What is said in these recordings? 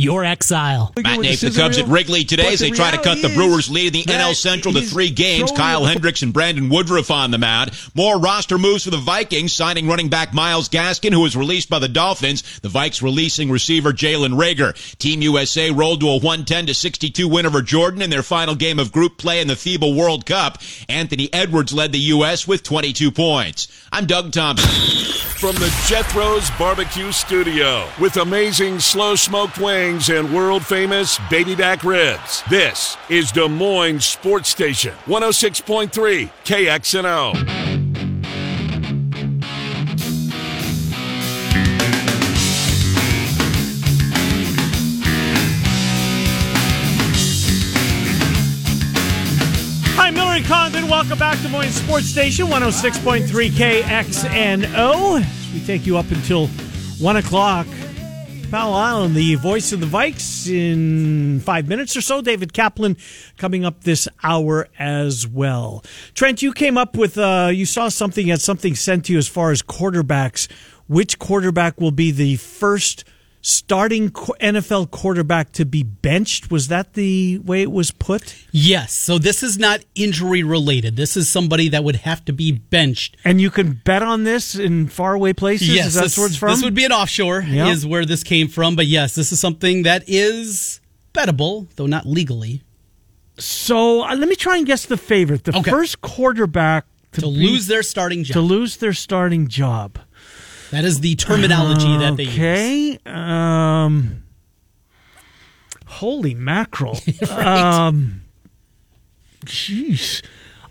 your exile. Matinee for the Cubs at Wrigley today as they try to cut the Brewers' lead in the NL Central to three games. Kyle Hendricks and Brandon Woodruff on the mound. More roster moves for the Vikings, signing running back Myles Gaskin, who was released by the Dolphins. The Vikes releasing receiver Jalen Reagor. Team USA rolled to a 110 to 62 win over Jordan in their final game of group play in the FIBA World Cup. Anthony Edwards led the U.S. with 22 points. I'm Doug Thompson. From the Jethro's Barbecue Studio with amazing slow smoked wings and world famous baby back ribs. This is Des Moines Sports Station 106.3 KXNO. Condon. Welcome back to Des Moines Sports Station 106.3 KXNO. We take you up until 1 o'clock. Paul Allen, the voice of the Vikes, in five minutes or so. David Kaplan coming up this hour as well. Trent, you came up with, uh, you saw something, had something sent to you as far as quarterbacks. Which quarterback will be the first starting NFL quarterback to be benched? Was that the way it was put? Yes. So this is not injury related. This is somebody that would have to be benched. And you can bet on this in faraway places? Yes. Is that this, where it's from? This would be an offshore, Yep. is where this came from. But yes, this is something that is bettable, though not legally. So uh, let me try and guess the favorite. The Okay. first quarterback to, To be- lose their starting job. to lose their starting job. That is the terminology that they use. Okay. Um, holy mackerel. Um, jeez.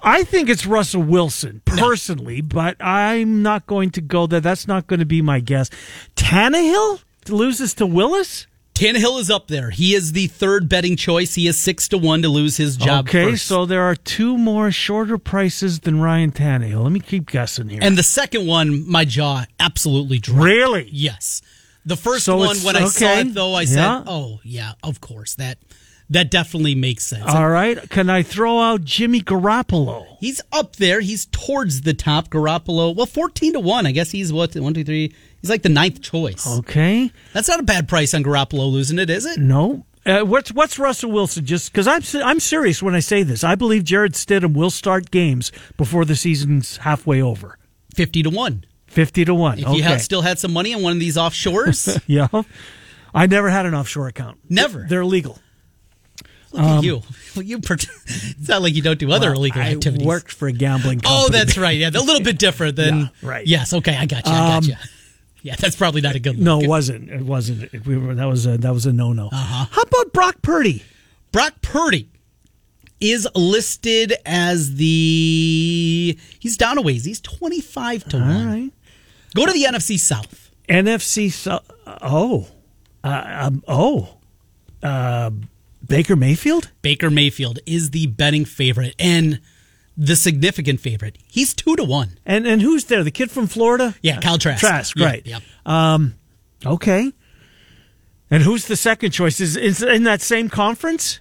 I think it's Russell Wilson personally, but I'm not going to go there. That's not going to be my guess. Tannehill loses to Willis. Tannehill is up there. He is the third betting choice. He is six to one to lose his job. okay, first. so there are two more shorter prices than Ryan Tannehill. Let me keep guessing here. and the second one, my jaw absolutely dropped. really, Yes. The first So one, when I saw it, though, I Yeah. said, "Oh yeah, of course that that definitely makes sense." all right. Can I throw out Jimmy Garoppolo? He's up there. He's towards the top. Garoppolo, well, fourteen to one. I guess he's what one, two, three. He's like the ninth choice. Okay. That's not a bad price on Garoppolo losing it, is it? No. Uh, what's what's Russell Wilson? Just because I'm I'm serious when I say this. I believe Jarrett Stidham will start games before the season's halfway over. Fifty to one. Fifty to one. If okay. you had, still had some money on one of these offshores, yeah. I never had an offshore account. Never. They're illegal. look at you. Well, you. per- It's not like you don't do other Um, Well, illegal I activities. worked for a gambling company. Oh, that's right. Yeah, a little bit different than. Yeah, right. Yes. Okay, I got you. I got you. Yeah, that's probably not a good. No, it wasn't. It wasn't. It- we were, that was a that was a no no. Uh-huh. How about Brock Purdy? Brock Purdy is listed as the. He's down a ways. He's twenty five to All one. right. Go to the NFC South. NFC. So, oh, uh, um, oh, uh, Baker Mayfield. Baker Mayfield is the betting favorite and the significant favorite. He's two to one. And and who's there? The kid from Florida? Yeah, Kyle Trask. Trask, right? Yeah, right. Yep. Okay. And who's the second choice? Is is in that same conference?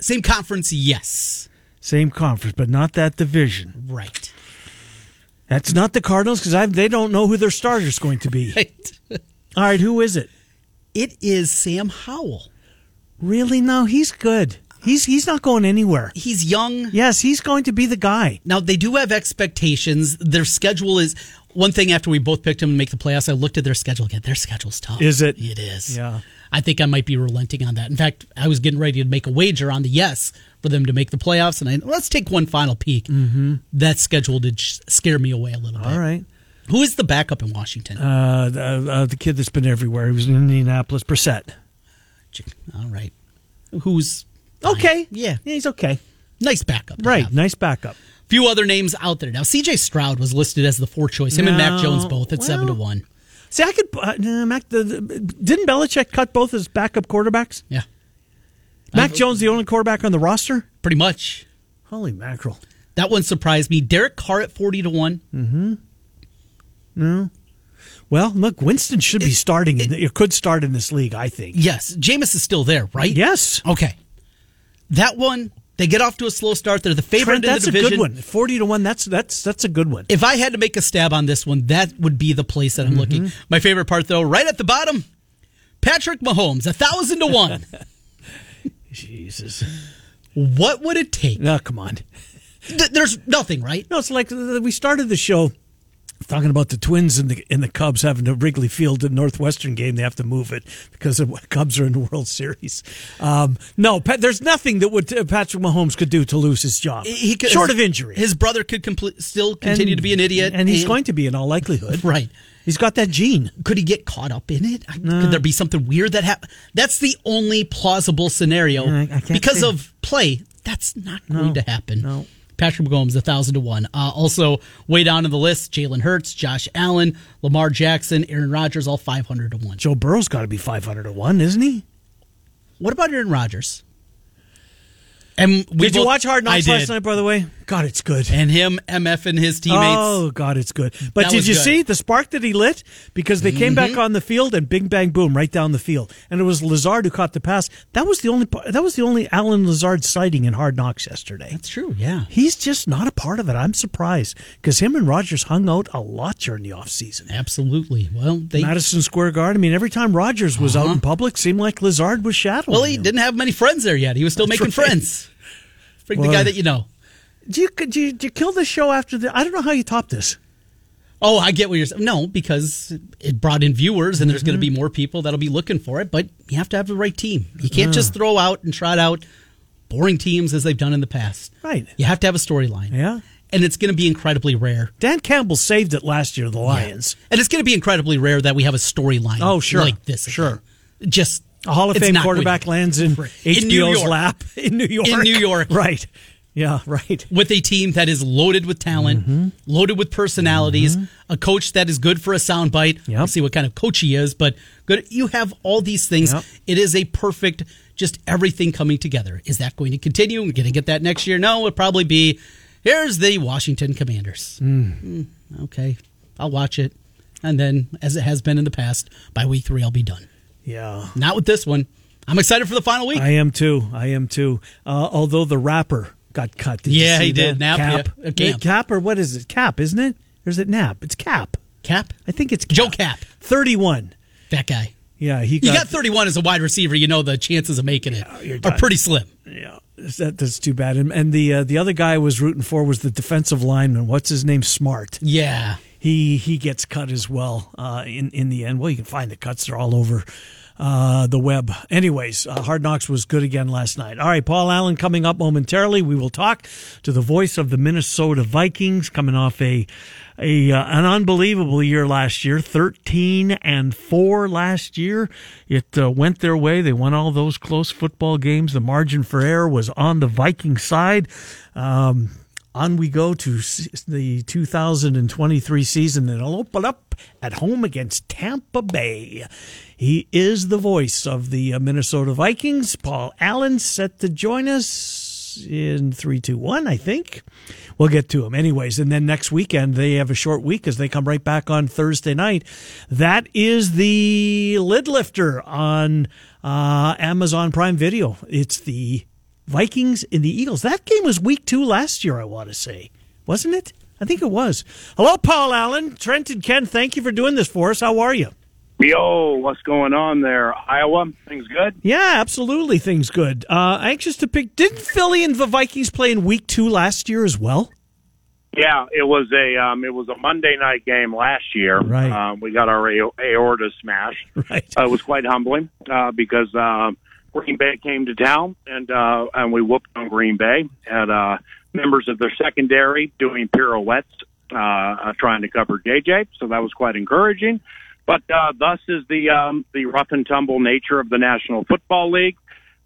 Same conference, yes. Same conference, but not that division. Right. That's not the Cardinals because I they don't know who their starter is going to be. Right. All right, who is it? It is Sam Howell. Really? No, he's good. He's he's not going anywhere. He's young. Yes, he's going to be the guy. Now they do have expectations. Their schedule is one thing. After we both picked him to make the playoffs, I looked at their schedule again. Their schedule's tough. Is it? It is. Yeah. I think I might be relenting on that. In fact, I was getting ready to make a wager on the yes for them to make the playoffs, and I let's take one final peek. Mm-hmm. That schedule did scare me away a little bit. All right. Who is the backup in Washington? Uh, the, uh, the kid that's been everywhere. He was in Indianapolis. Brissett. All right. Who's. Okay. Yeah. he's okay. Nice backup. Right. have. Nice backup. Few other names out there now. C.J. Stroud was listed as the fourth choice. Him and Mac Jones both at seven to one. See, I could. Uh, Mac, the, the, didn't Belichick cut both his backup quarterbacks? Yeah, Mac Jones, the only quarterback on the roster. pretty much. Holy mackerel! That one surprised me. Derek Carr at forty to one. Mm-hmm. No. Well, look, Winston should be starting. in the, it could start in this league, I think. Yes, Jameis is still there, right? Yes, Okay. That one, they get off to a slow start. They're the favorite Trent, in that's the a good one. Forty to one. That's that's that's a good one. If I had to make a stab on this one, that would be the place that I'm Mm-hmm. looking. My favorite part, though, right at the bottom, Patrick Mahomes, a thousand to one. Jesus. What would it take? No, come on. Th- there's nothing, right? No, it's like uh, we started the show talking about the Twins and the and the Cubs having to Wrigley Field, the Northwestern game. They have to move it because the Cubs are in the World Series. Um, no, Pat, there's nothing that would uh, Patrick Mahomes could do to lose his job. He could, short his, of injury. His brother could complete, still continue And- to be an idiot, and he's going to be in all likelihood. right. He's got that gene. Could he get caught up in it? Could there be something weird that happen? That's the only plausible scenario I- I because of play. That's not going to happen. no. Patrick Mahomes, a thousand to one. Uh, also, way down in the list: Jalen Hurts, Josh Allen, Lamar Jackson, Aaron Rodgers, all five hundred to one. Joe Burrow's got to be 500 to one, isn't he? What about Aaron Rodgers? And we Did you watch Hard Knocks last night? By the way, God, it's good. And him, MF, and his teammates. Oh God, it's good. But That did you good. see the spark that he lit? Because they came back mm-hmm. on the field and bing bang boom right down the field, and it was Lazard who caught the pass. That was the only that was the only Allen Lazard sighting in Hard Knocks yesterday. That's true. Yeah. He's just not a part of it. I'm surprised because him and Rodgers hung out a lot during the offseason. Absolutely. Well, they. Madison Square Garden. I mean, every time Rodgers was out in uh-huh. public, seemed like Lazard was shadowing. well, he him. didn't have many friends there yet. He was still making right. friends. Freak the guy that you know. Did you, did you did you kill the show after the? I don't know how you topped this. Oh, I get what you're saying. No, because it brought in viewers, and there's going to Mm-hmm. be more people that'll be looking for it. But you have to have the right team. You can't just throw out and trot out boring teams as they've done in the past. Right. You have to have a storyline. Yeah. And it's going to be incredibly rare. Dan Campbell saved it last year. The Lions. And it's going to be incredibly rare that we have a storyline. Oh, sure. like this. Sure. Just A Hall of it's Fame not quarterback lands in. HBO's New York. lap in New York. In New York. Right. Yeah, right. with a team that is loaded with talent, Mm-hmm. loaded with personalities, a coach that is good for a soundbite. Yep. We'll see what kind of coach he is, but good. You have all these things. Yep. It is a perfect, just everything coming together. Is that going to continue? We're going to get that next year? No, it'll probably be. Here's the Washington Commanders. Mm, okay, I'll watch it, and then, as it has been in the past, by week three I'll be done. Yeah. Not with this one. I'm excited for the final week. I am too. I am too. Uh, although the rapper got cut. Did Yeah, he did. Nap, Cap. yeah. Cap. Cap or what is it? Cap, isn't it? Or is it Nap? It's Cap. Cap, I think it's Cap. Joe Cap, 31. that guy. Yeah, he You got, got 31 as a wide receiver. You know the chances of making it you're pretty slim. Yeah, that, that's too bad. And, and the uh, the other guy I was rooting for was the defensive lineman. What's his name? Smart. Yeah. he he gets cut as well uh, in in the end. Well, you can find the cuts; they're all over uh, the web. Anyways, uh, Hard Knocks was good again last night. All right, Paul Allen coming up momentarily. We will talk to the voice of the Minnesota Vikings, coming off a a uh, an unbelievable year last year, thirteen and four last year. It uh, went their way. They won all those close football games. The margin for error was on the Viking side. Um, on we go to the 2023 season and it'll open up at home against Tampa Bay. He is the voice of the uh, Minnesota Vikings. Paul Allen set to join us in 321, I think. We'll get to him anyways. And then next weekend, they have a short week as they come right back on Thursday night. That is the lid lifter on uh, Amazon Prime Video. It's the Vikings and the Eagles. That game was week two last year, I want to say. Wasn't it? I think it was. Hello, Paul Allen. Trent and Ken, thank you for doing this for us. How are you? Yo, what's going on there? Iowa, things good? Yeah, absolutely. Things good. Uh, anxious to pick. Didn't Philly and the Vikings play in week two last year as well? Yeah, it was a um, it was a Monday night game last year. Right. Um, we got our aorta smashed. Right. Uh, it was quite humbling uh, because um, Green Bay came to town and uh, and we whooped on Green Bay. Had uh, members of their secondary doing pirouettes, uh, uh, trying to cover JJ. So that was quite encouraging. But uh, thus is the um, the rough and tumble nature of the National Football League.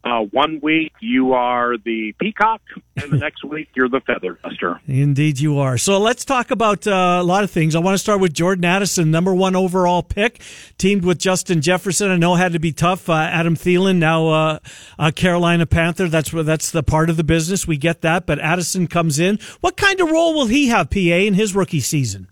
Uh, one week you are the peacock, and the next week you're the feather duster. Indeed, you are. So let's talk about uh, a lot of things. I want to start with Jordan Addison, number one overall pick, teamed with Justin Jefferson. I know had to be tough. Uh, Adam Thielen, now uh, a Carolina Panther. That's where that's the part of the business. We get that. But Addison comes in. What kind of role will he have, PA, in his rookie season?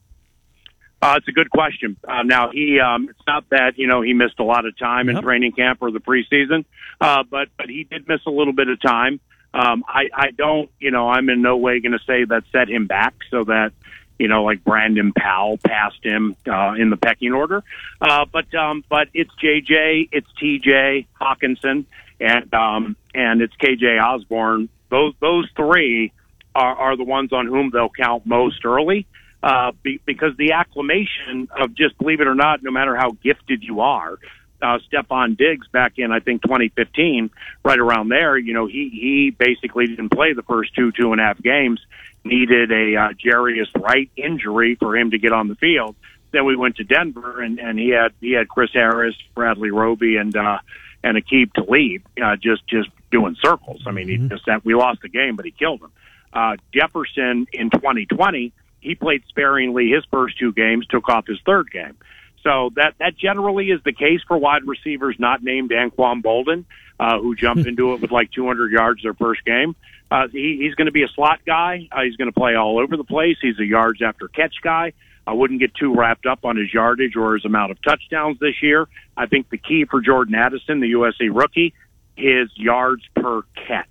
Uh, it's a good question. Uh, now he, um, it's not that you know he missed a lot of time in Yep. training camp or the preseason, uh, but but he did miss a little bit of time. Um, I I don't, you know, I'm in no way going to say that set him back, so that you know, like Brandon Powell passed him uh, in the pecking order. Uh, but um, but it's JJ, it's TJ Hockenson, and um, and it's KJ Osborn. Those those three are, are the ones on whom they'll count most early. Uh, be, because the acclamation of just believe it or not, no matter how gifted you are, uh, Stefon Diggs back in I think 2015, right around there. You know, he he basically didn't play the first two two and a half games. Needed a uh, Jarius Wright injury for him to get on the field. Then we went to Denver, and and he had he had Chris Harris, Bradley Roby, and uh, and Aqib Talib uh, just just doing circles. I mean, he just that we lost the game, but he killed him. Uh, Jefferson in 2020, he played sparingly his first two games, took off his third game. So that that generally is the case for wide receivers not named Anquan Boldin, uh, who jumped into it with like 200 yards their first game. Uh, he, he's going to be a slot guy. Uh, he's going to play all over the place. He's a yards after catch guy. I wouldn't get too wrapped up on his yardage or his amount of touchdowns this year. I think the key for Jordan Addison, the USC rookie, is yards per catch.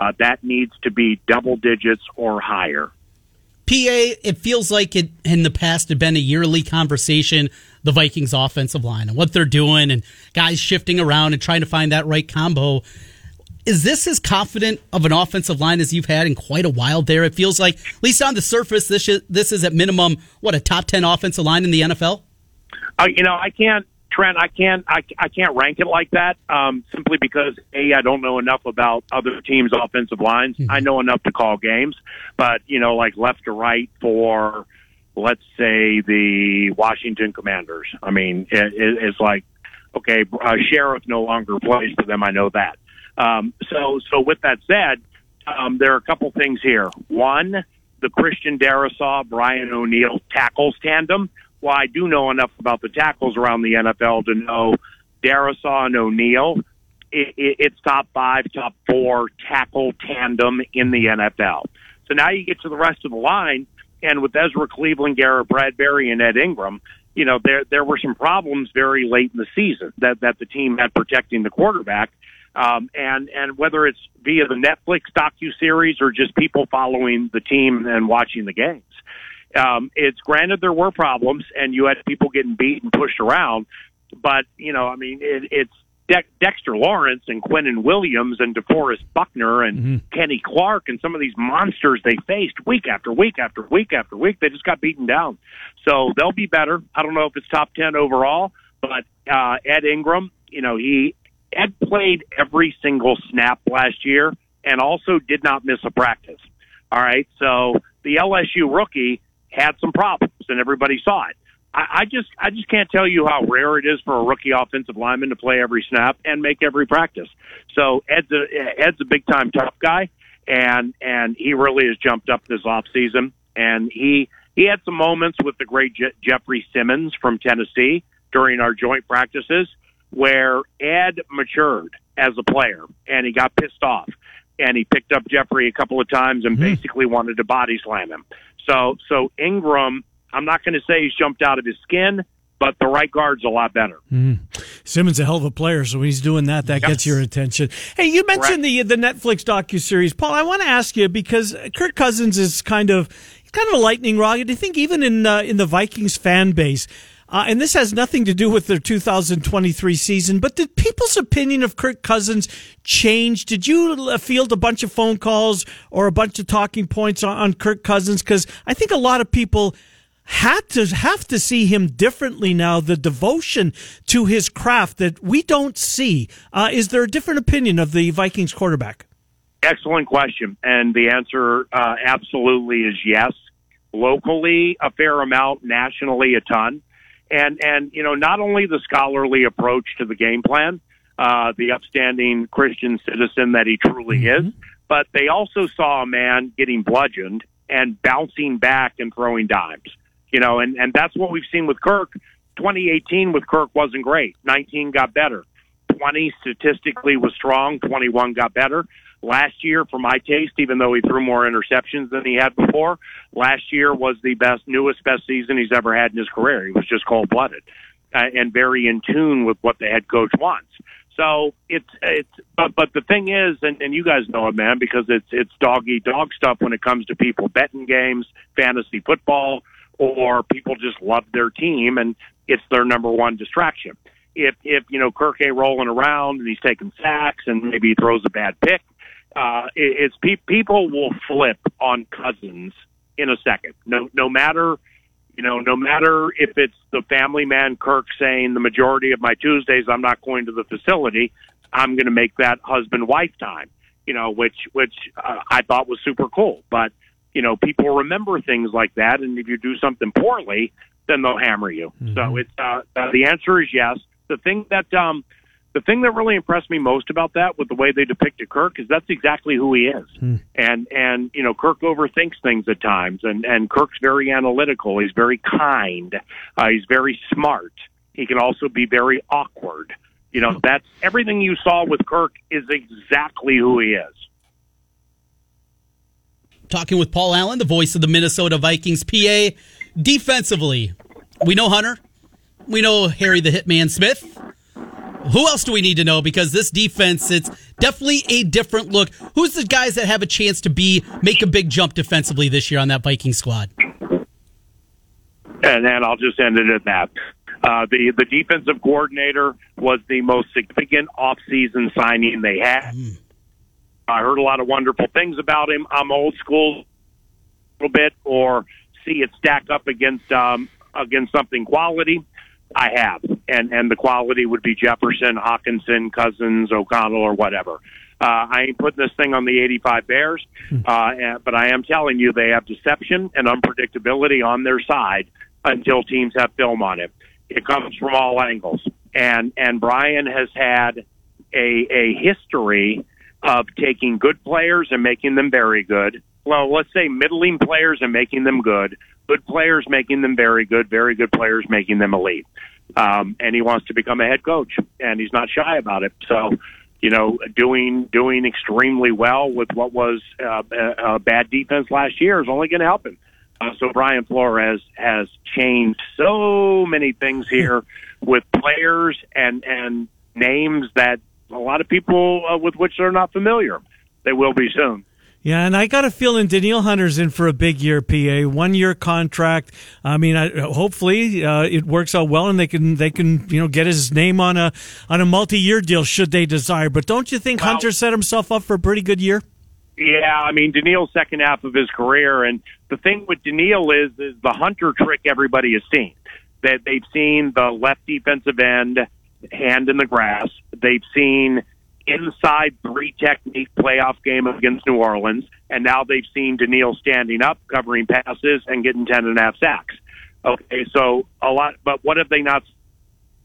Uh, that needs to be double digits or higher. PA, it feels like it in the past had been a yearly conversation, the Vikings offensive line and what they're doing and guys shifting around and trying to find that right combo. Is this as confident of an offensive line as you've had in quite a while there? It feels like, at least on the surface, this is, this is at minimum, what, a top 10 offensive line in the NFL? Uh, you know, I can't Trent, I can't I, I can't rank it like that um, simply because a I don't know enough about other teams' offensive lines. Mm-hmm. I know enough to call games, but you know, like left to right for let's say the Washington Commanders. I mean, it, it, it's like okay, uh, Scherff no longer plays for them. I know that. Um, so so with that said, um, there are a couple things here. One, the Christian Darrisaw Brian O'Neill tackles tandem well, I do know enough about the tackles around the NFL to know Darrisaw and O'Neill. It, it, it's top five, top four tackle tandem in the NFL. So now you get to the rest of the line, and with Ezra Cleveland, Garrett Bradbury, and Ed Ingram, you know there there were some problems very late in the season that that the team had protecting the quarterback. Um, and and whether it's via the Netflix docu series or just people following the team and watching the games, um, it's granted there were problems and you had people getting beat and pushed around, but you know, I mean, it, it's De- Dexter Lawrence and Quinnen Williams and DeForest Buckner and mm-hmm. Kenny Clark and some of these monsters they faced week after week after week after week. They just got beaten down. So they'll be better. I don't know if it's top 10 overall, but uh, Ed Ingram, you know, he Ed played every single snap last year and also did not miss a practice. All right. So the LSU rookie had some problems, and everybody saw it. I, I just I just can't tell you how rare it is for a rookie offensive lineman to play every snap and make every practice. So Ed's a, Ed's a big time tough guy, and and he really has jumped up this off season. And he he had some moments with the great Je- Jeffery Simmons from Tennessee during our joint practices where Ed matured as a player and he got pissed off and he picked up Jeffrey a couple of times and mm-hmm. basically wanted to body slam him. So so Ingram, I'm not going to say he's jumped out of his skin, but the right guard's a lot better. Mm. Simmons a hell of a player, so when he's doing that, that yes. gets your attention. Hey, you mentioned the the Netflix docu series, Paul. I want to ask you because Kirk Cousins is kind of kind of a lightning rod. Do you think even in uh, in the Vikings fan base? Uh, and this has nothing to do with their 2023 season, but did people's opinion of Kirk Cousins change? Did you field a bunch of phone calls or a bunch of talking points on, on Kirk Cousins? Because I think a lot of people had to have to see him differently now. The devotion to his craft that we don't see. Uh, is there a different opinion of the Vikings quarterback? Excellent question, and the answer uh, absolutely is yes. Locally, a fair amount. Nationally, a ton and and you know not only the scholarly approach to the game plan, uh, the upstanding Christian citizen that he truly mm-hmm. is, but they also saw a man getting bludgeoned and bouncing back and throwing dimes. You know, and and that's what we've seen with Kirk. 2018 with Kirk wasn't great. 19 got better. 20 statistically was strong. 21 got better last year for my taste, even though he threw more interceptions than he had before. Last year was the best, newest, best season he's ever had in his career. He was just cold blooded uh, and very in tune with what the head coach wants. So it's it's but but the thing is, and, and you guys know it, man, because it's it's dog eat dog stuff when it comes to people betting games, fantasy football, or people just love their team and it's their number one distraction. If if you know Kirk ain't rolling around and he's taking sacks and maybe he throws a bad pick, uh, it's pe- people will flip on Cousins in a second. No no matter you know, no matter if it's the family man Kirk saying the majority of my Tuesdays I'm not going to the facility, I'm going to make that husband wife time. You know, which which uh, I thought was super cool. But you know, people remember things like that, and if you do something poorly, then they'll hammer you. Mm-hmm. So it's uh, uh, the answer is yes. The thing that um, the thing that really impressed me most about that with the way they depicted Kirk is that's exactly who he is. Hmm. And and you know Kirk overthinks things at times and and Kirk's very analytical, he's very kind, uh, he's very smart. He can also be very awkward. You know, that's everything you saw with Kirk is exactly who he is. Talking with Paul Allen, the voice of the Minnesota Vikings PA defensively. We know Hunter. We know Harry the Hitman Smith who else do we need to know? Because this defense, it's definitely a different look. Who's the guys that have a chance to be make a big jump defensively this year on that Viking squad? And then I'll just end it at that. Uh, the the defensive coordinator was the most significant offseason signing they had. Mm. I heard a lot of wonderful things about him. I'm old school a little bit, or see it stack up against um, against something quality. I have, and and the quality would be Jefferson, Hockenson, Cousins, O'Connell, or whatever. Uh, I ain't putting this thing on the 85 Bears, hmm. uh, but I am telling you they have deception and unpredictability on their side until teams have film on it. It comes from all angles, and and Brian has had a a history of taking good players and making them very good. Well, let's say middling players and making them good, good players making them very good, very good players making them elite. Um, and he wants to become a head coach, and he's not shy about it. So, you know, doing doing extremely well with what was uh, a, bad defense last year is only going to help him. Uh, so Brian Flores has changed so many things here with players and and names that a lot of people uh, with which they're not familiar. They will be soon. Yeah, and I got a feeling Danielle Hunter's in for a big year. PA one year contract. I mean, I, hopefully uh, it works out well, and they can they can you know get his name on a on a multi year deal should they desire. But don't you think Hunter set himself up for a pretty good year? Yeah, I mean Danielle's second half of his career, and the thing with Danielle is is the Hunter trick everybody has seen. That they've seen the left defensive end hand in the grass. They've seen inside three technique playoff game against New Orleans, and now they've seen Danielle standing up, covering passes, and getting ten and a half sacks. Okay, so a lot, but what have they not?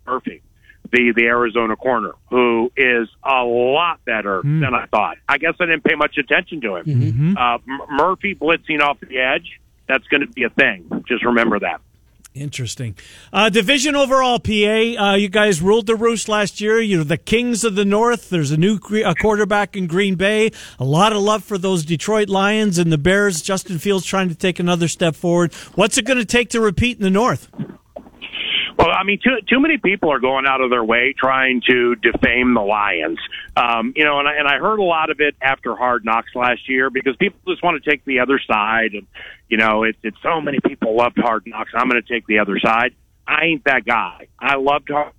Perfect. The the Arizona corner, who is a lot better mm. than I thought. I guess I didn't pay much attention to him. Mm-hmm. Uh, Murphy blitzing off the edge. That's going to be a thing. Just remember that. Interesting. Uh, division overall, PA. Uh, you guys ruled the roost last year. You're the kings of the North. There's a new uh, quarterback in Green Bay. A lot of love for those Detroit Lions and the Bears. Justin Fields trying to take another step forward. What's it going to take to repeat in the North? Well, I mean, too too many people are going out of their way trying to defame the Lions. Um, you know, and I, and I heard a lot of it after Hard Knocks last year because people just want to take the other side, and you know, it's it's so many people loved Hard Knocks. I'm going to take the other side. I ain't that guy. I loved Hard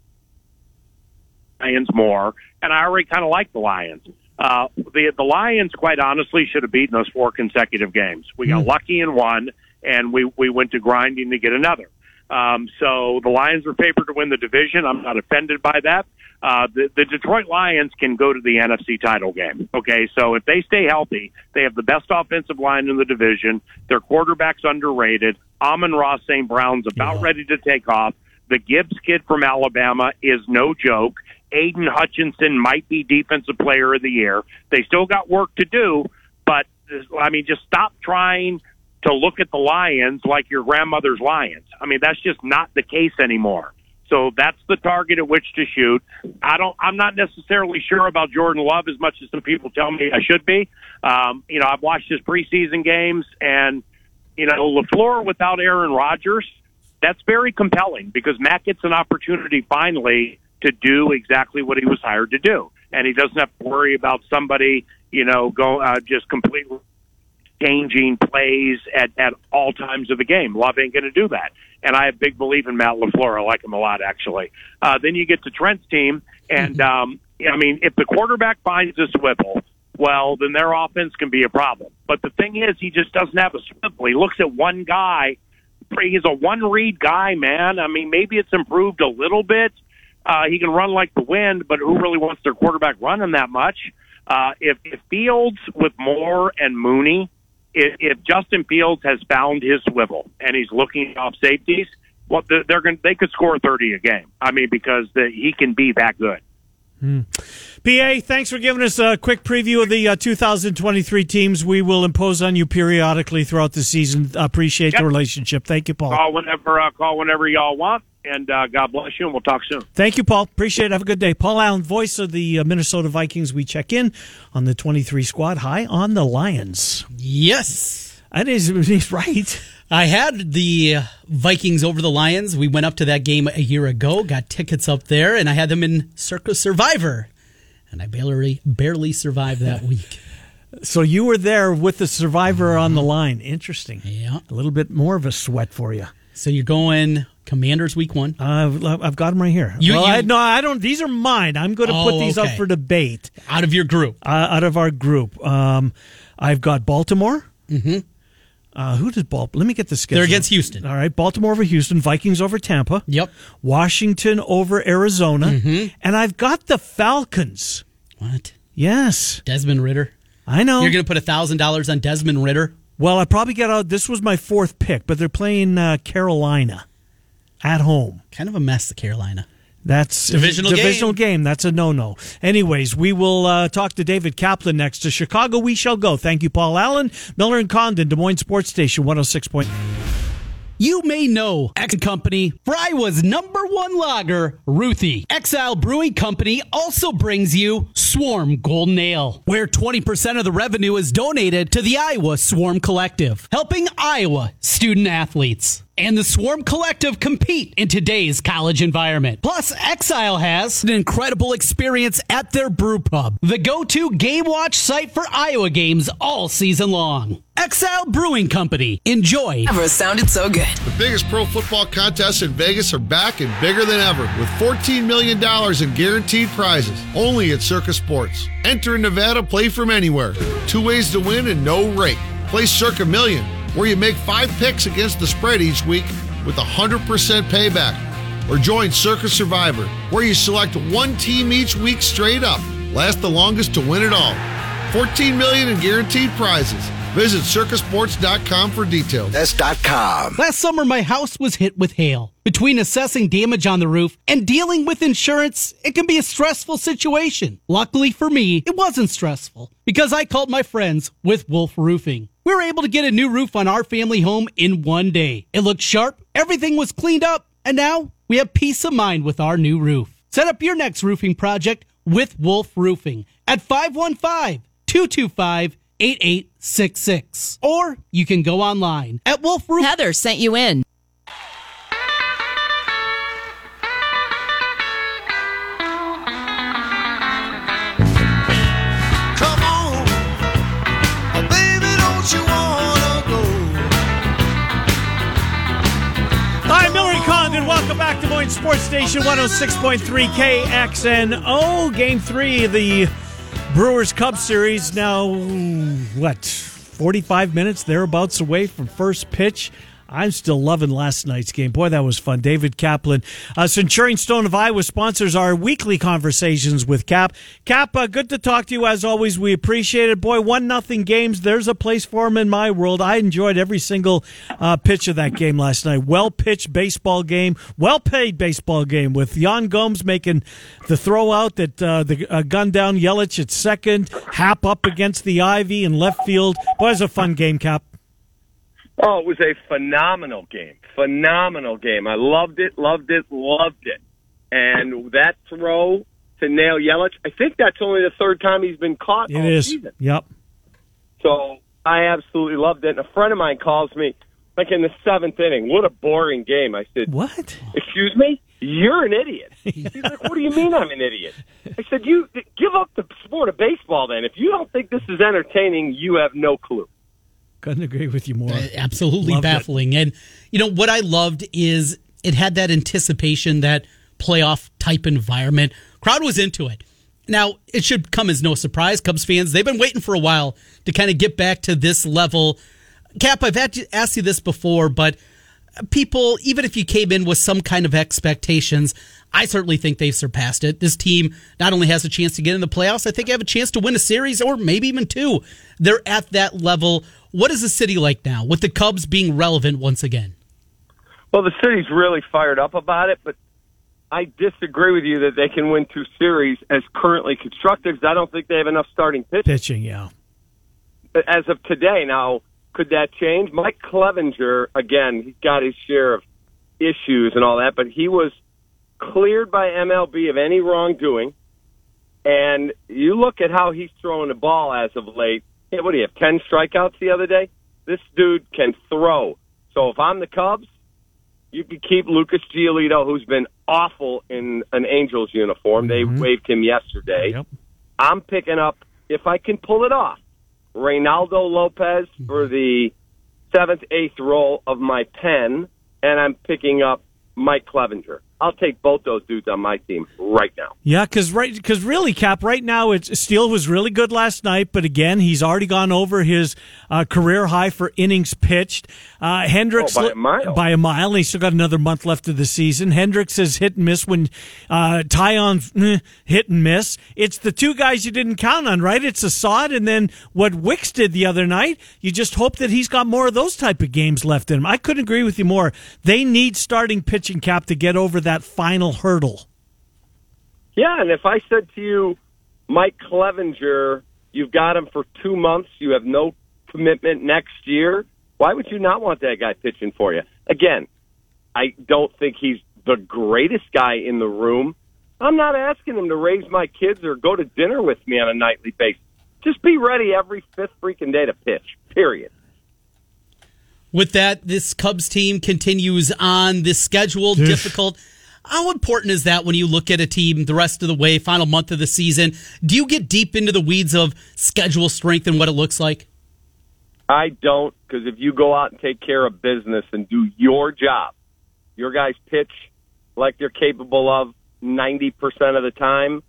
Lions more, and I already kind of like the Lions. Uh, the the Lions, quite honestly, should have beaten us four consecutive games. We got mm. lucky in one, and we we went to grinding to get another. Um, so the Lions are favored to win the division. I'm not offended by that. Uh, the, the Detroit Lions can go to the NFC title game. Okay, so if they stay healthy, they have the best offensive line in the division. Their quarterback's underrated. Amon-Ra St. Brown's about yeah. ready to take off. The Gibbs kid from Alabama is no joke. Aidan Hutchinson might be defensive player of the year. They still got work to do, but I mean, just stop trying to look at the Lions like your grandmother's Lions. I mean, that's just not the case anymore. So that's the target at which to shoot. I don't. I'm not necessarily sure about Jordan Love as much as some people tell me I should be. Um, you know, I've watched his preseason games, and you know, LaFleur without Aaron Rodgers, that's very compelling because Matt gets an opportunity finally to do exactly what he was hired to do, and he doesn't have to worry about somebody, you know, go uh, just completely changing plays at, at all times of the game. Love ain't going to do that. And I have big belief in Matt LaFleur. I like him a lot, actually. Uh, then you get to Trent's team, and um, I mean, if the quarterback finds a swivel, well, then their offense can be a problem. But the thing is, he just doesn't have a swivel. He looks at one guy. He's a one read guy, man. I mean, maybe it's improved a little bit. Uh, he can run like the wind, but who really wants their quarterback running that much? Uh, if, if Fields with Moore and Mooney, if, if Justin Fields has found his swivel and he's looking off safeties, well, they're, they're going they could score thirty a game. I mean, because the, he can be that good. Hmm. PA, thanks for giving us a quick preview of the uh, 2023 teams. We will impose on you periodically throughout the season. Appreciate Yep. the relationship. Thank you, Paul. Call whenever uh, call whenever y'all want, and uh, God bless you, and we'll talk soon. Thank you, Paul. Appreciate it. Have a good day. Paul Allen, voice of the uh, Minnesota Vikings. We check in on the 23 squad. High on the Lions. Yes. That is he's right. I had the Vikings over the Lions. We went up to that game a year ago, got tickets up there, and I had them in Circa Survivor. And I barely barely survived that week. So you were there with the survivor on the line. Interesting. Yeah. A little bit more of a sweat for you. So you're going Commanders week one. Uh, I've got them right here. You- well, you- I, no, I don't. These are mine. I'm going to Oh, put these up for debate out of your group. uh, out of our group. Um, I've got Baltimore. Mm-hmm. Uh, who does Baltimore? Let me get the schedule. They're against Houston. All right, Baltimore over Houston, Vikings over Tampa. Yep. Washington over Arizona, Mm-hmm. and I've got the Falcons. What? Yes, Desmond Ridder. I know. You're going to put thousand dollars on Desmond Ridder. well, I probably get out. This was my fourth pick, but they're playing uh, Carolina at home. Kind of a mess, the Carolina. That's Divisional divisional game. That's a no no. Anyways, we will uh, talk to David Kaplan next. To Chicago, we shall go. Thank you, Paul Allen, Miller and Condon, Des Moines Sports Station, one hundred six point. You may know X Company for Iowa's number one lager, Ruthie. Exile Brewing Company also brings you Swarm Golden Ale, where 20% of the revenue is donated to the Iowa Swarm Collective, helping Iowa student athletes. And the Swarm Collective compete in today's college environment. Plus, Exile has an incredible experience at their brew pub, the go to game watch site for Iowa games all season long. Exile Brewing Company. Enjoy. Never sounded so good. The biggest pro football contests in Vegas are back and bigger than ever with $14 million in guaranteed prizes only at Circa Sports. Enter in Nevada, play from anywhere. Two ways to win and no rake. Play Circa Million, where you make five picks against the spread each week with 100% payback. Or join Circa Survivor, where you select one team each week straight up. Last the longest to win it all. 14 million in guaranteed prizes. Visit circasports.com for details. S.com. Last summer, my house was hit with hail. Between assessing damage on the roof and dealing with insurance, it can be a stressful situation. Luckily for me, it wasn't stressful because I called my friends with Wolf Roofing. We were able to get a new roof on our family home in one day. It looked sharp, everything was cleaned up, and now we have peace of mind with our new roof. Set up your next roofing project with Wolf Roofing at 515 225 8866. Or you can go online at Wolf Roofing. Heather sent you in. Des Moines Sports Station 106.3 KXNO. Game three of the Brewers Cup Series. Now, what, 45 minutes thereabouts away from first pitch. I'm still loving last night's game. Boy, that was fun. David Kaplan. Uh, Centurion Stone of Iowa sponsors our weekly conversations with Cap. Cap, uh, good to talk to you as always. We appreciate it. Boy, one nothing games. There's a place for them in my world. I enjoyed every single uh, pitch of that game last night. Well pitched baseball game, well paid baseball game with Yan Gomes making the throw out that uh, the uh, gun down Yelich at second, Happ up against the Ivy in left field. Boy, it was a fun game, Cap. Oh, it was a phenomenal game. Phenomenal game. I loved it, loved it, loved it. And that throw to nail Yelich, I think that's only the third time he's been caught It all is. season. Yep. So I absolutely loved it. And a friend of mine calls me like in the seventh inning. What a boring game. I said, What? Excuse me? You're an idiot. He's like, What do you mean I'm an idiot? I said, You give up the sport of baseball then. If you don't think this is entertaining, you have no clue. Couldn't agree with you more. Uh, absolutely Loved it. baffling. And you know what I loved is it had that anticipation, that playoff type environment. Crowd was into it. Now it should come as no surprise, Cubs fans. They've been waiting for a while to kind of get back to this level. Cap, I've had to ask you this before, but people, even if you came in with some kind of expectations, I certainly think they've surpassed it. This team not only has a chance to get in the playoffs, I think they have a chance to win a series or maybe even two. They're at that level. What is the city like now with the Cubs being relevant once again? Well, the city's really fired up about it, but I disagree with you that they can win two series as currently constructed. 'cause I don't think they have enough starting pitching. Pitching, yeah. as of today. Now, could that change? Mike Clevinger, again, he's got his share of issues and all that, but he was cleared by MLB of any wrongdoing. And you look at how he's throwing the ball as of late. Hey, what do you have? Ten strikeouts the other day. This dude can throw. So if I'm the Cubs, you could keep Lucas Giolito, who's been awful in an Angels uniform. They mm-hmm. waived him yesterday. Yep. I'm picking up if I can pull it off. Reynaldo Lopez for mm-hmm. the seventh, eighth roll of my pen, and I'm picking up Mike Clevinger. I'll take both those dudes on my team right now. Yeah, because right, because really, Cap. Right now, it's Steele was really good last night, but again, he's already gone over his uh, career high for innings pitched. Uh, Hendricks Oh, by a mile. by a mile, and he's still got another month left of the season. Hendricks is hit and miss when uh, Taillon eh, hit and miss. It's the two guys you didn't count on, right? It's Assad, and then what Wicks did the other night. You just hope that he's got more of those type of games left in him. I couldn't agree with you more. They need starting pitching, Cap, to get over that final hurdle. Yeah, and if I said to you, Mike Clevinger, you've got him for two months, you have no commitment next year, why would you not want that guy pitching for you? Again, I don't think he's the greatest guy in the room. I'm not asking him to raise my kids or go to dinner with me on a nightly basis. Just be ready every fifth freaking day to pitch, period. With that, this Cubs team continues on this schedule, difficult. How important is that when you look at a team the rest of the way, final month of the season? Do you get deep into the weeds of schedule strength and what it looks like? I don't, because if you go out and take care of business and do your job, your guys pitch like they're capable of 90% of the time,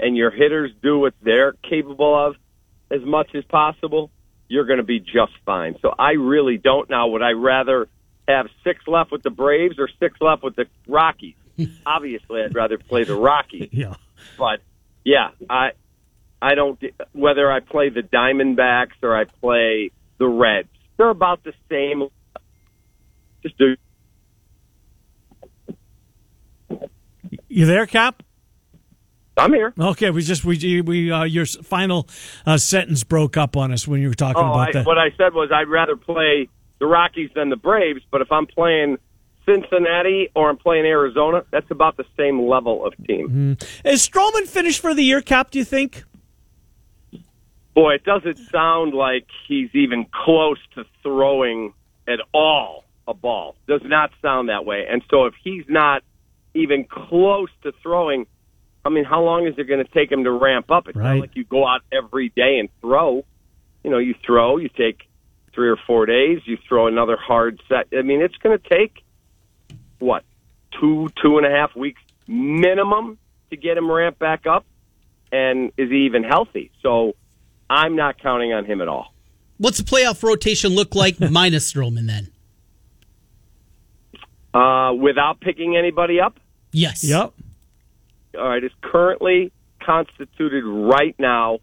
and your hitters do what they're capable of as much as possible, you're going to be just fine. So I really don't now. Would I rather have six left with the Braves or six left with the Rockies? Obviously, I'd rather play the Rockies. Yeah. But yeah, I I don't whether I play the Diamondbacks or I play the Reds. They're about the same. Just do. You there, Cap? I'm here. Okay, we just we we uh, your final uh, sentence broke up on us when you were talking Oh, about I, that. what I said was I'd rather play the Rockies than the Braves. But if I'm playing Cincinnati or I'm playing Arizona, that's about the same level of team. Hmm. Is Stroman finished for the year, Cap? Do you think? Boy, it doesn't sound like he's even close to throwing at all a ball. Does not sound that way. And so if he's not even close to throwing, I mean, how long is it going to take him to ramp up? It's Right. not like you go out every day and throw. You know, you throw, you take three or four days, you throw another hard set. I mean, it's going to take what two, two and a half weeks minimum to get him ramped back up. And is he even healthy? So I'm not counting on him at all. What's the playoff rotation look like minus Stroman then? Uh, without picking anybody up, Yes. Yep. all right, is currently constituted right now.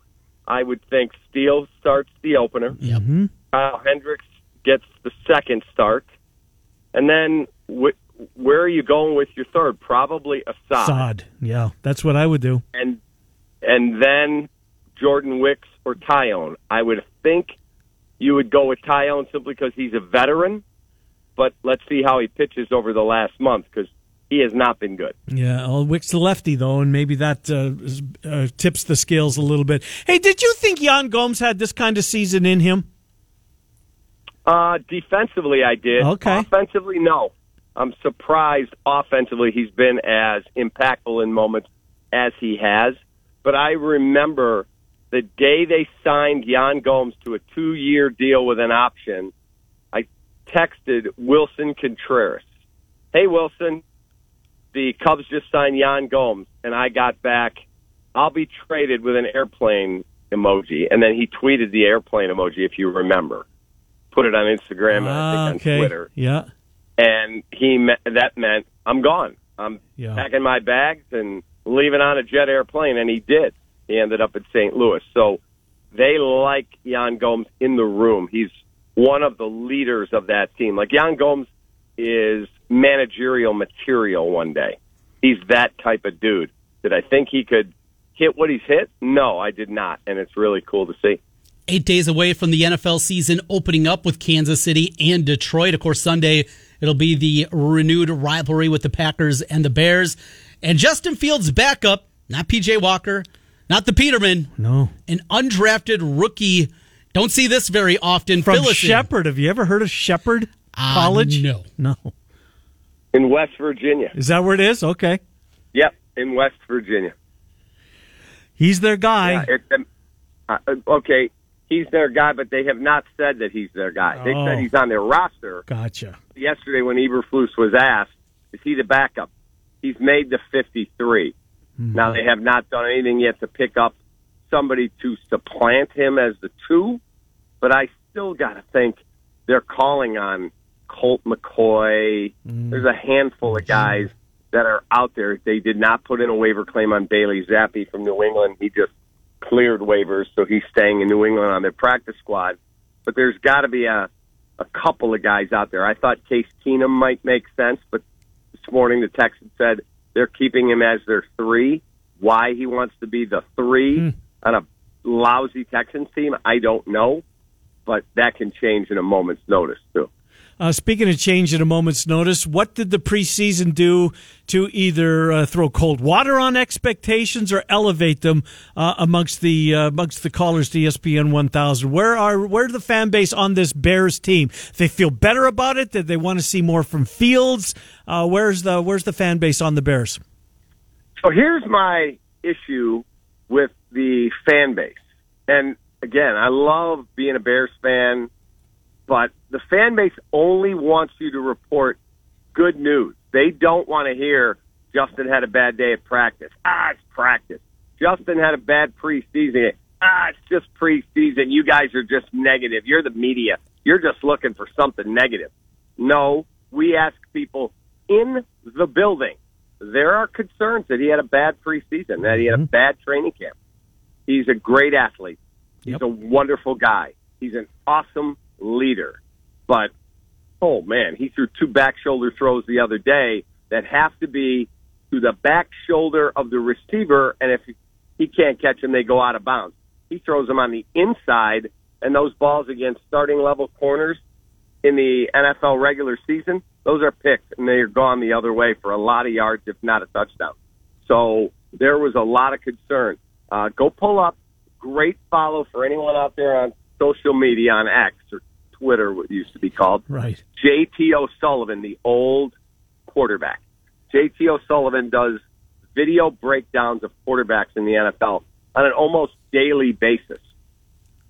I would think Steele starts the opener. Yep. Kyle Hendricks gets the second start, and then wh- where are you going with your third? Probably Assad, Sod. Yeah, that's what I would do. and and then Jordan Wicks or Taillon. I would think you would go with Taillon simply because he's a veteran. But let's see how he pitches over the last month because he has not been good. Yeah, well, Wick's the lefty though, and maybe that uh, uh, tips the scales a little bit. Hey, did you think Yan Gomes had this kind of season in him? Uh, defensively, I did. Okay. Offensively, no. I'm surprised offensively he's been as impactful in moments as he has. But I remember the day they signed Yan Gomes to a two year deal with an option, I texted Willson Contreras, Hey, Wilson, the Cubs just signed Yan Gomes. And I got back, I'll be traded with an airplane emoji. And then he tweeted the airplane emoji, if you remember. Put it on Instagram and I Ah, think okay. Twitter. Yeah. And he me- that meant I'm gone. I'm Yeah. packing my bags and leaving on a jet airplane. And he did. He ended up at St. Louis. So they like Yan Gomes in the room. He's one of the leaders of that team. Like Yan Gomes is managerial material one day. He's that type of dude. Did I think he could hit what he's hit? No, I did not. And it's really cool to see. Eight days away from the NFL season opening up with Kansas City and Detroit. Of course, Sunday it'll be the renewed rivalry with the Packers and the Bears. And Justin Fields' backup, not PJ Walker, not the Peterman, No. an undrafted rookie. Don't see this very often. From Fill. Shepherd. Have you ever heard of Shepherd Uh, College? no. No. In West Virginia. Is that where it is? Okay. Yep, in West Virginia. He's their guy. Yeah, it, um, uh, okay, he's their guy, but they have not said that he's their guy. They Oh. said he's on their roster. Gotcha. Yesterday, when Eberflus was asked, is he the backup? He's made the 53. Hmm. Now, they have not done anything yet to pick up somebody to supplant him as the two, but I still got to think they're calling on Colt McCoy. Hmm. There's a handful of guys that are out there. They did not put in a waiver claim on Bailey Zappe from New England. He just cleared waivers, so he's staying in New England on their practice squad. But there's got to be a a couple of guys out there. I thought Case Keenum might make sense, but this morning the Texans said they're keeping him as their three. Why he wants to be the three hmm. on a lousy Texans team, I don't know, but that can change in a moment's notice too. Uh, speaking of change at a moment's notice, what did the preseason do to either uh, throw cold water on expectations or elevate them uh, amongst the uh, amongst the callers to ESPN 1000? Where are where the fan base on this Bears team? They feel better about it. Did they want to see more from Fields? Uh, where's the where's the fan base on the Bears? So here's my issue with the fan base. And again, I love being a Bears fan, but the fan base only wants you to report good news. They don't want to hear Justin had a bad day at practice. Ah, it's practice. Justin had a bad preseason. Ah, it's just preseason. You guys are just negative. You're the media. You're just looking for something negative. No, we ask people in the building. There are concerns that he had a bad preseason, that he had a bad training camp. He's a great athlete. He's a wonderful guy. He's an awesome leader. But, oh man, he threw two back shoulder throws the other day that have to be to the back shoulder of the receiver, and if he can't catch them, they go out of bounds. He throws them on the inside, and those balls against starting level corners in the NFL regular season, those are picked and they are gone the other way for a lot of yards, if not a touchdown. So there was a lot of concern. Uh, go pull up. Great follow for anyone out there on social media on X or Twitter, what used to be called. Right. JT O'Sullivan, the old quarterback. JT O'Sullivan does video breakdowns of quarterbacks in the NFL on an almost daily basis.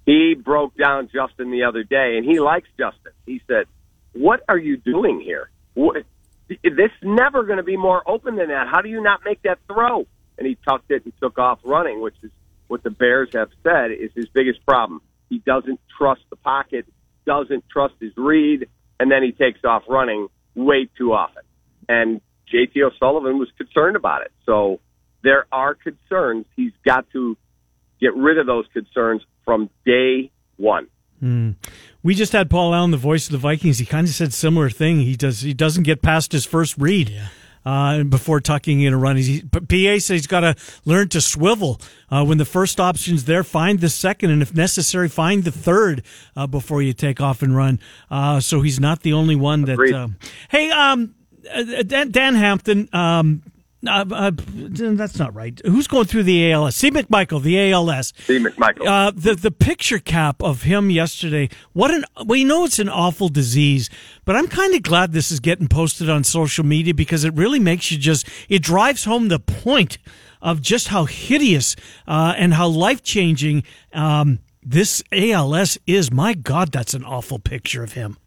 He broke down Justin the other day, and he likes Justin. He said, "What are you doing here? What, this never going to be more open than that. How do you not make that throw?" And he tucked it and took off running, which is what the Bears have said is his biggest problem. He doesn't trust the pocket, doesn't trust his read, and then he takes off running way too often. And JT O'Sullivan was concerned about it. So there are concerns. He's got to get rid of those concerns from day one. Hmm. We just had Paul Allen, the voice of the Vikings. He kind of said similar thing. He does. He doesn't get past his first read. Uh, before tucking in a run, he, but PA says he's got to learn to swivel. Uh, when the first option's there, find the second, and if necessary, find the third uh, before you take off and run. Uh, so he's not the only one that. Um, hey, um, uh, Dan, Dan Hampton. Um, Uh, uh, that's not right. Who's going through the ALS? See McMichael, the ALS. Steve McMichael. Uh, the the picture cap of him yesterday. What an we know it's an awful disease, but I'm kind of glad this is getting posted on social media because it really makes you just it drives home the point of just how hideous uh, and how life changing um, this ALS is. My God, that's an awful picture of him.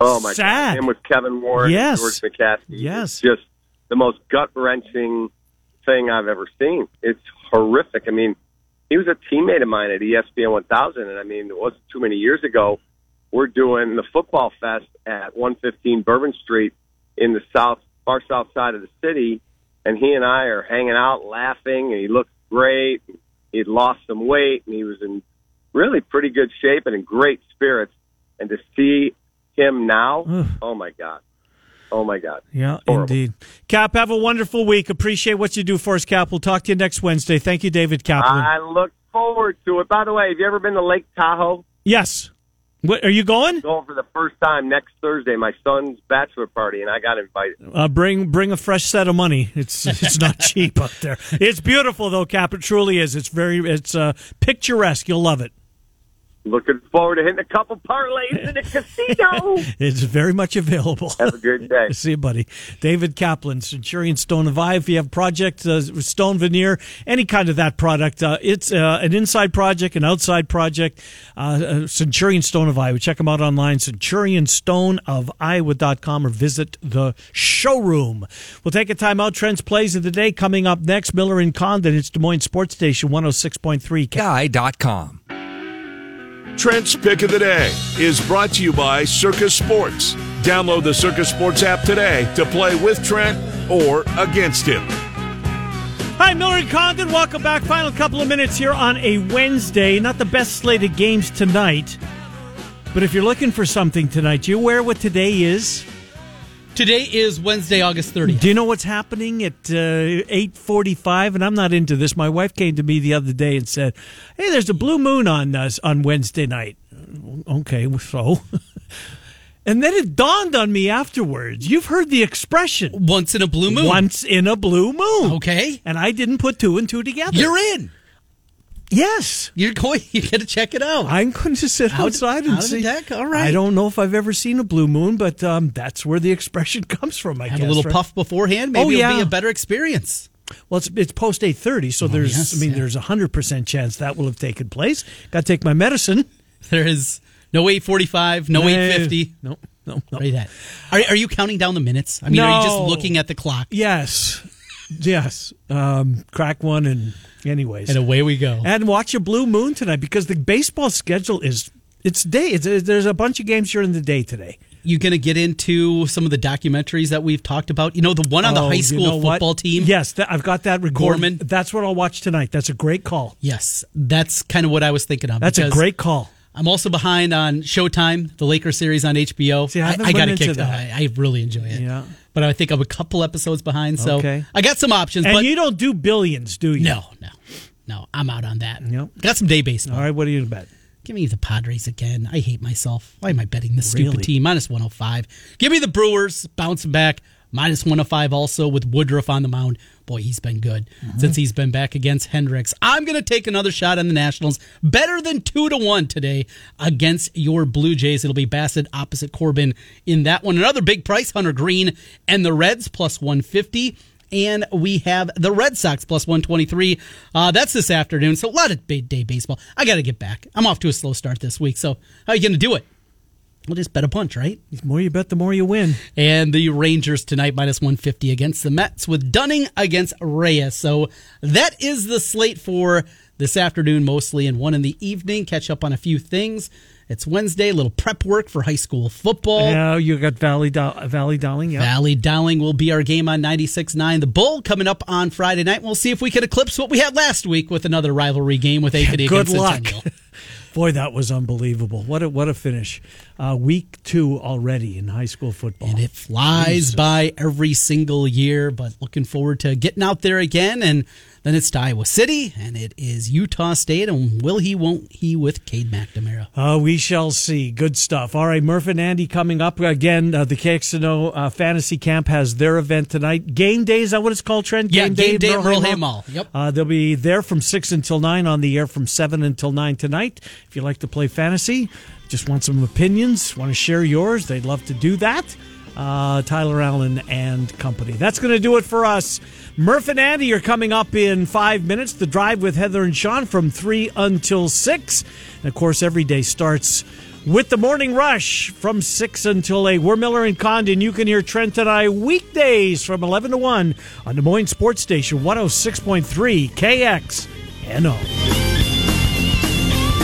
oh my sad. God! Him with Kevin Warren, Yes. and George McCaskey. Yes. It's just the most gut wrenching thing I've ever seen. It's horrific. I mean, he was a teammate of mine at ESPN 1000, and I mean, it wasn't too many years ago. We're doing the football fest at 115 Bourbon Street in the south, far south side of the city, and he and I are hanging out, laughing, and he looked great. He'd lost some weight, and he was in really pretty good shape and in great spirits. And to see him now, mm. oh my god, oh my god, Yeah, Horrible. indeed. Cap, have a wonderful week. Appreciate what you do for us, Cap. We'll talk to you next Wednesday. Thank you, David Kaplan. I look forward to it. By the way, have you ever been to Lake Tahoe? yes. What, are you going? Going for the first time next Thursday, my son's bachelor party, and I got invited. Uh, bring bring a fresh set of money. It's it's not cheap up there. It's beautiful though, Cap. It truly is. It's very it's uh, picturesque. You'll love it. Looking forward to hitting a couple parlays in the casino. It's very much available. Have a good day. See you, buddy. David Kaplan, Centurion Stone of Eye. If you have project uh, stone veneer, any kind of that product, uh, it's uh, an inside project, an outside project. Uh, uh, Centurion Stone of Iowa. Check them out online, centurionstoneofiowa.com or visit the showroom. We'll take a time out. Trent's plays of the day coming up next. Miller and Condon. It's Des Moines Sports Station 106.3. Guy.com. Trent's Pick of the Day is brought to you by Circa Sports. Download the Circa Sports app today to play with Trent or against him. Hi, Miller and Condon. Welcome back. Final couple of minutes here on a Wednesday. Not the best slate of games tonight. But if you're looking for something tonight, you aware what today is? Today is Wednesday, August 30th. Do you know what's happening at uh, 8:45? And I'm not into this. My wife came to me the other day and said, "Hey, there's a blue moon on us on Wednesday night." Okay, so. And then it dawned on me afterwards. You've heard the expression Once in a blue moon. once in a blue moon. Okay. And I didn't put two and two together. You're in. Yes. You're going. You got to check it out. I'm going to sit Out- outside and out see. deck? All right. I don't know if I've ever seen a blue moon, but um, that's where the expression comes from. I Have guess. a little right? puff beforehand. Maybe Oh, it'll yeah. be a better experience. Well, it's, it's post eight thirty, so there's. yes, I mean, yeah. there's a hundred percent chance that will have taken place. Got to take my medicine. There is no 845, no 850. No, no, no. Right that. Are, are you counting down the minutes? I mean, are you just looking at the clock? Yes, yes. Um, crack one, and anyways, And away we go. and watch a blue moon tonight because the baseball schedule is it's day. It's, there's a bunch of games during the day today. You going to get into some of the documentaries that we've talked about? You know, the one on the Oh, high you school know what? football team? Yes, that, I've got that recorded. Gorman. That's what I'll watch tonight. That's a great call. Yes. That's kind of what I was thinking of. That's a great call. I'm also behind on Showtime, the Lakers series on HBO. See, I haven't I, got to kick that. I, I really enjoy it. Yeah. But I think I'm a couple episodes behind, so Okay. I got some options. And but you don't do billions, do you? no, no, no, I'm out on that. Yep. Got some day baseball. All right, what are you going to bet? Give me the Padres again. I hate myself. Why am I betting this Really? stupid team? Minus 105. Give me the Brewers bouncing back. Minus 105 also with Woodruff on the mound. Boy, he's been good Mm-hmm. since he's been back against Hendricks. I'm going to take another shot on the Nationals. Better than 2 to 1 today against your Blue Jays. It'll be Bassitt opposite Corbin in that one. Another big price, Hunter Greene and the Reds plus 150 and we have the Red Sox plus 123. Uh, that's this afternoon. So a lot of day baseball. I got to get back. I'm off to a slow start this week. So how are you going to do it? We'll just bet a punch, right? The more you bet, the more you win. And the Rangers tonight minus 150 against the Mets with Dunning against Reyes. So that is the slate for this afternoon mostly and one in the evening. Catch up on a few things. It's Wednesday, a little prep work for high school football. Yeah, you got Valley Do- Valley Dowling. Yeah. Valley Dowling will be our game on 96.9. The Bull coming up on Friday night. We'll see if we can eclipse what we had last week with another rivalry game with Ankeny Good against luck. Centennial. Boy, that was unbelievable. What a what a finish. Uh, week two already in high school football. And it flies by every single year, but looking forward to getting out there again. And Then it's to Iowa City, and it is Utah State. And will he, won't he with Cade McNamara? Uh, we shall see. Good stuff. All right, Murph and Andy coming up. Again, uh, the KXNO uh, Fantasy Camp has their event tonight. Game day, is that what it's called, Trent? Yeah, game day at Merle Merle Mall. Yep. Uh, they'll be there from 6 until 9, on the air from 7 until 9 tonight. If you like to play fantasy, just want some opinions, want to share yours, they'd love to do that. Uh, Tyler Allen and company. That's going to do it for us. Murph and Andy are coming up in five minutes. The drive with Heather and Sean from 3 until 6. And of course, every day starts with the morning rush from 6 until 8. We're Miller and Condon. You can hear Trent and I weekdays from 11 to 1 on Des Moines Sports Station 106.3 KX. NO.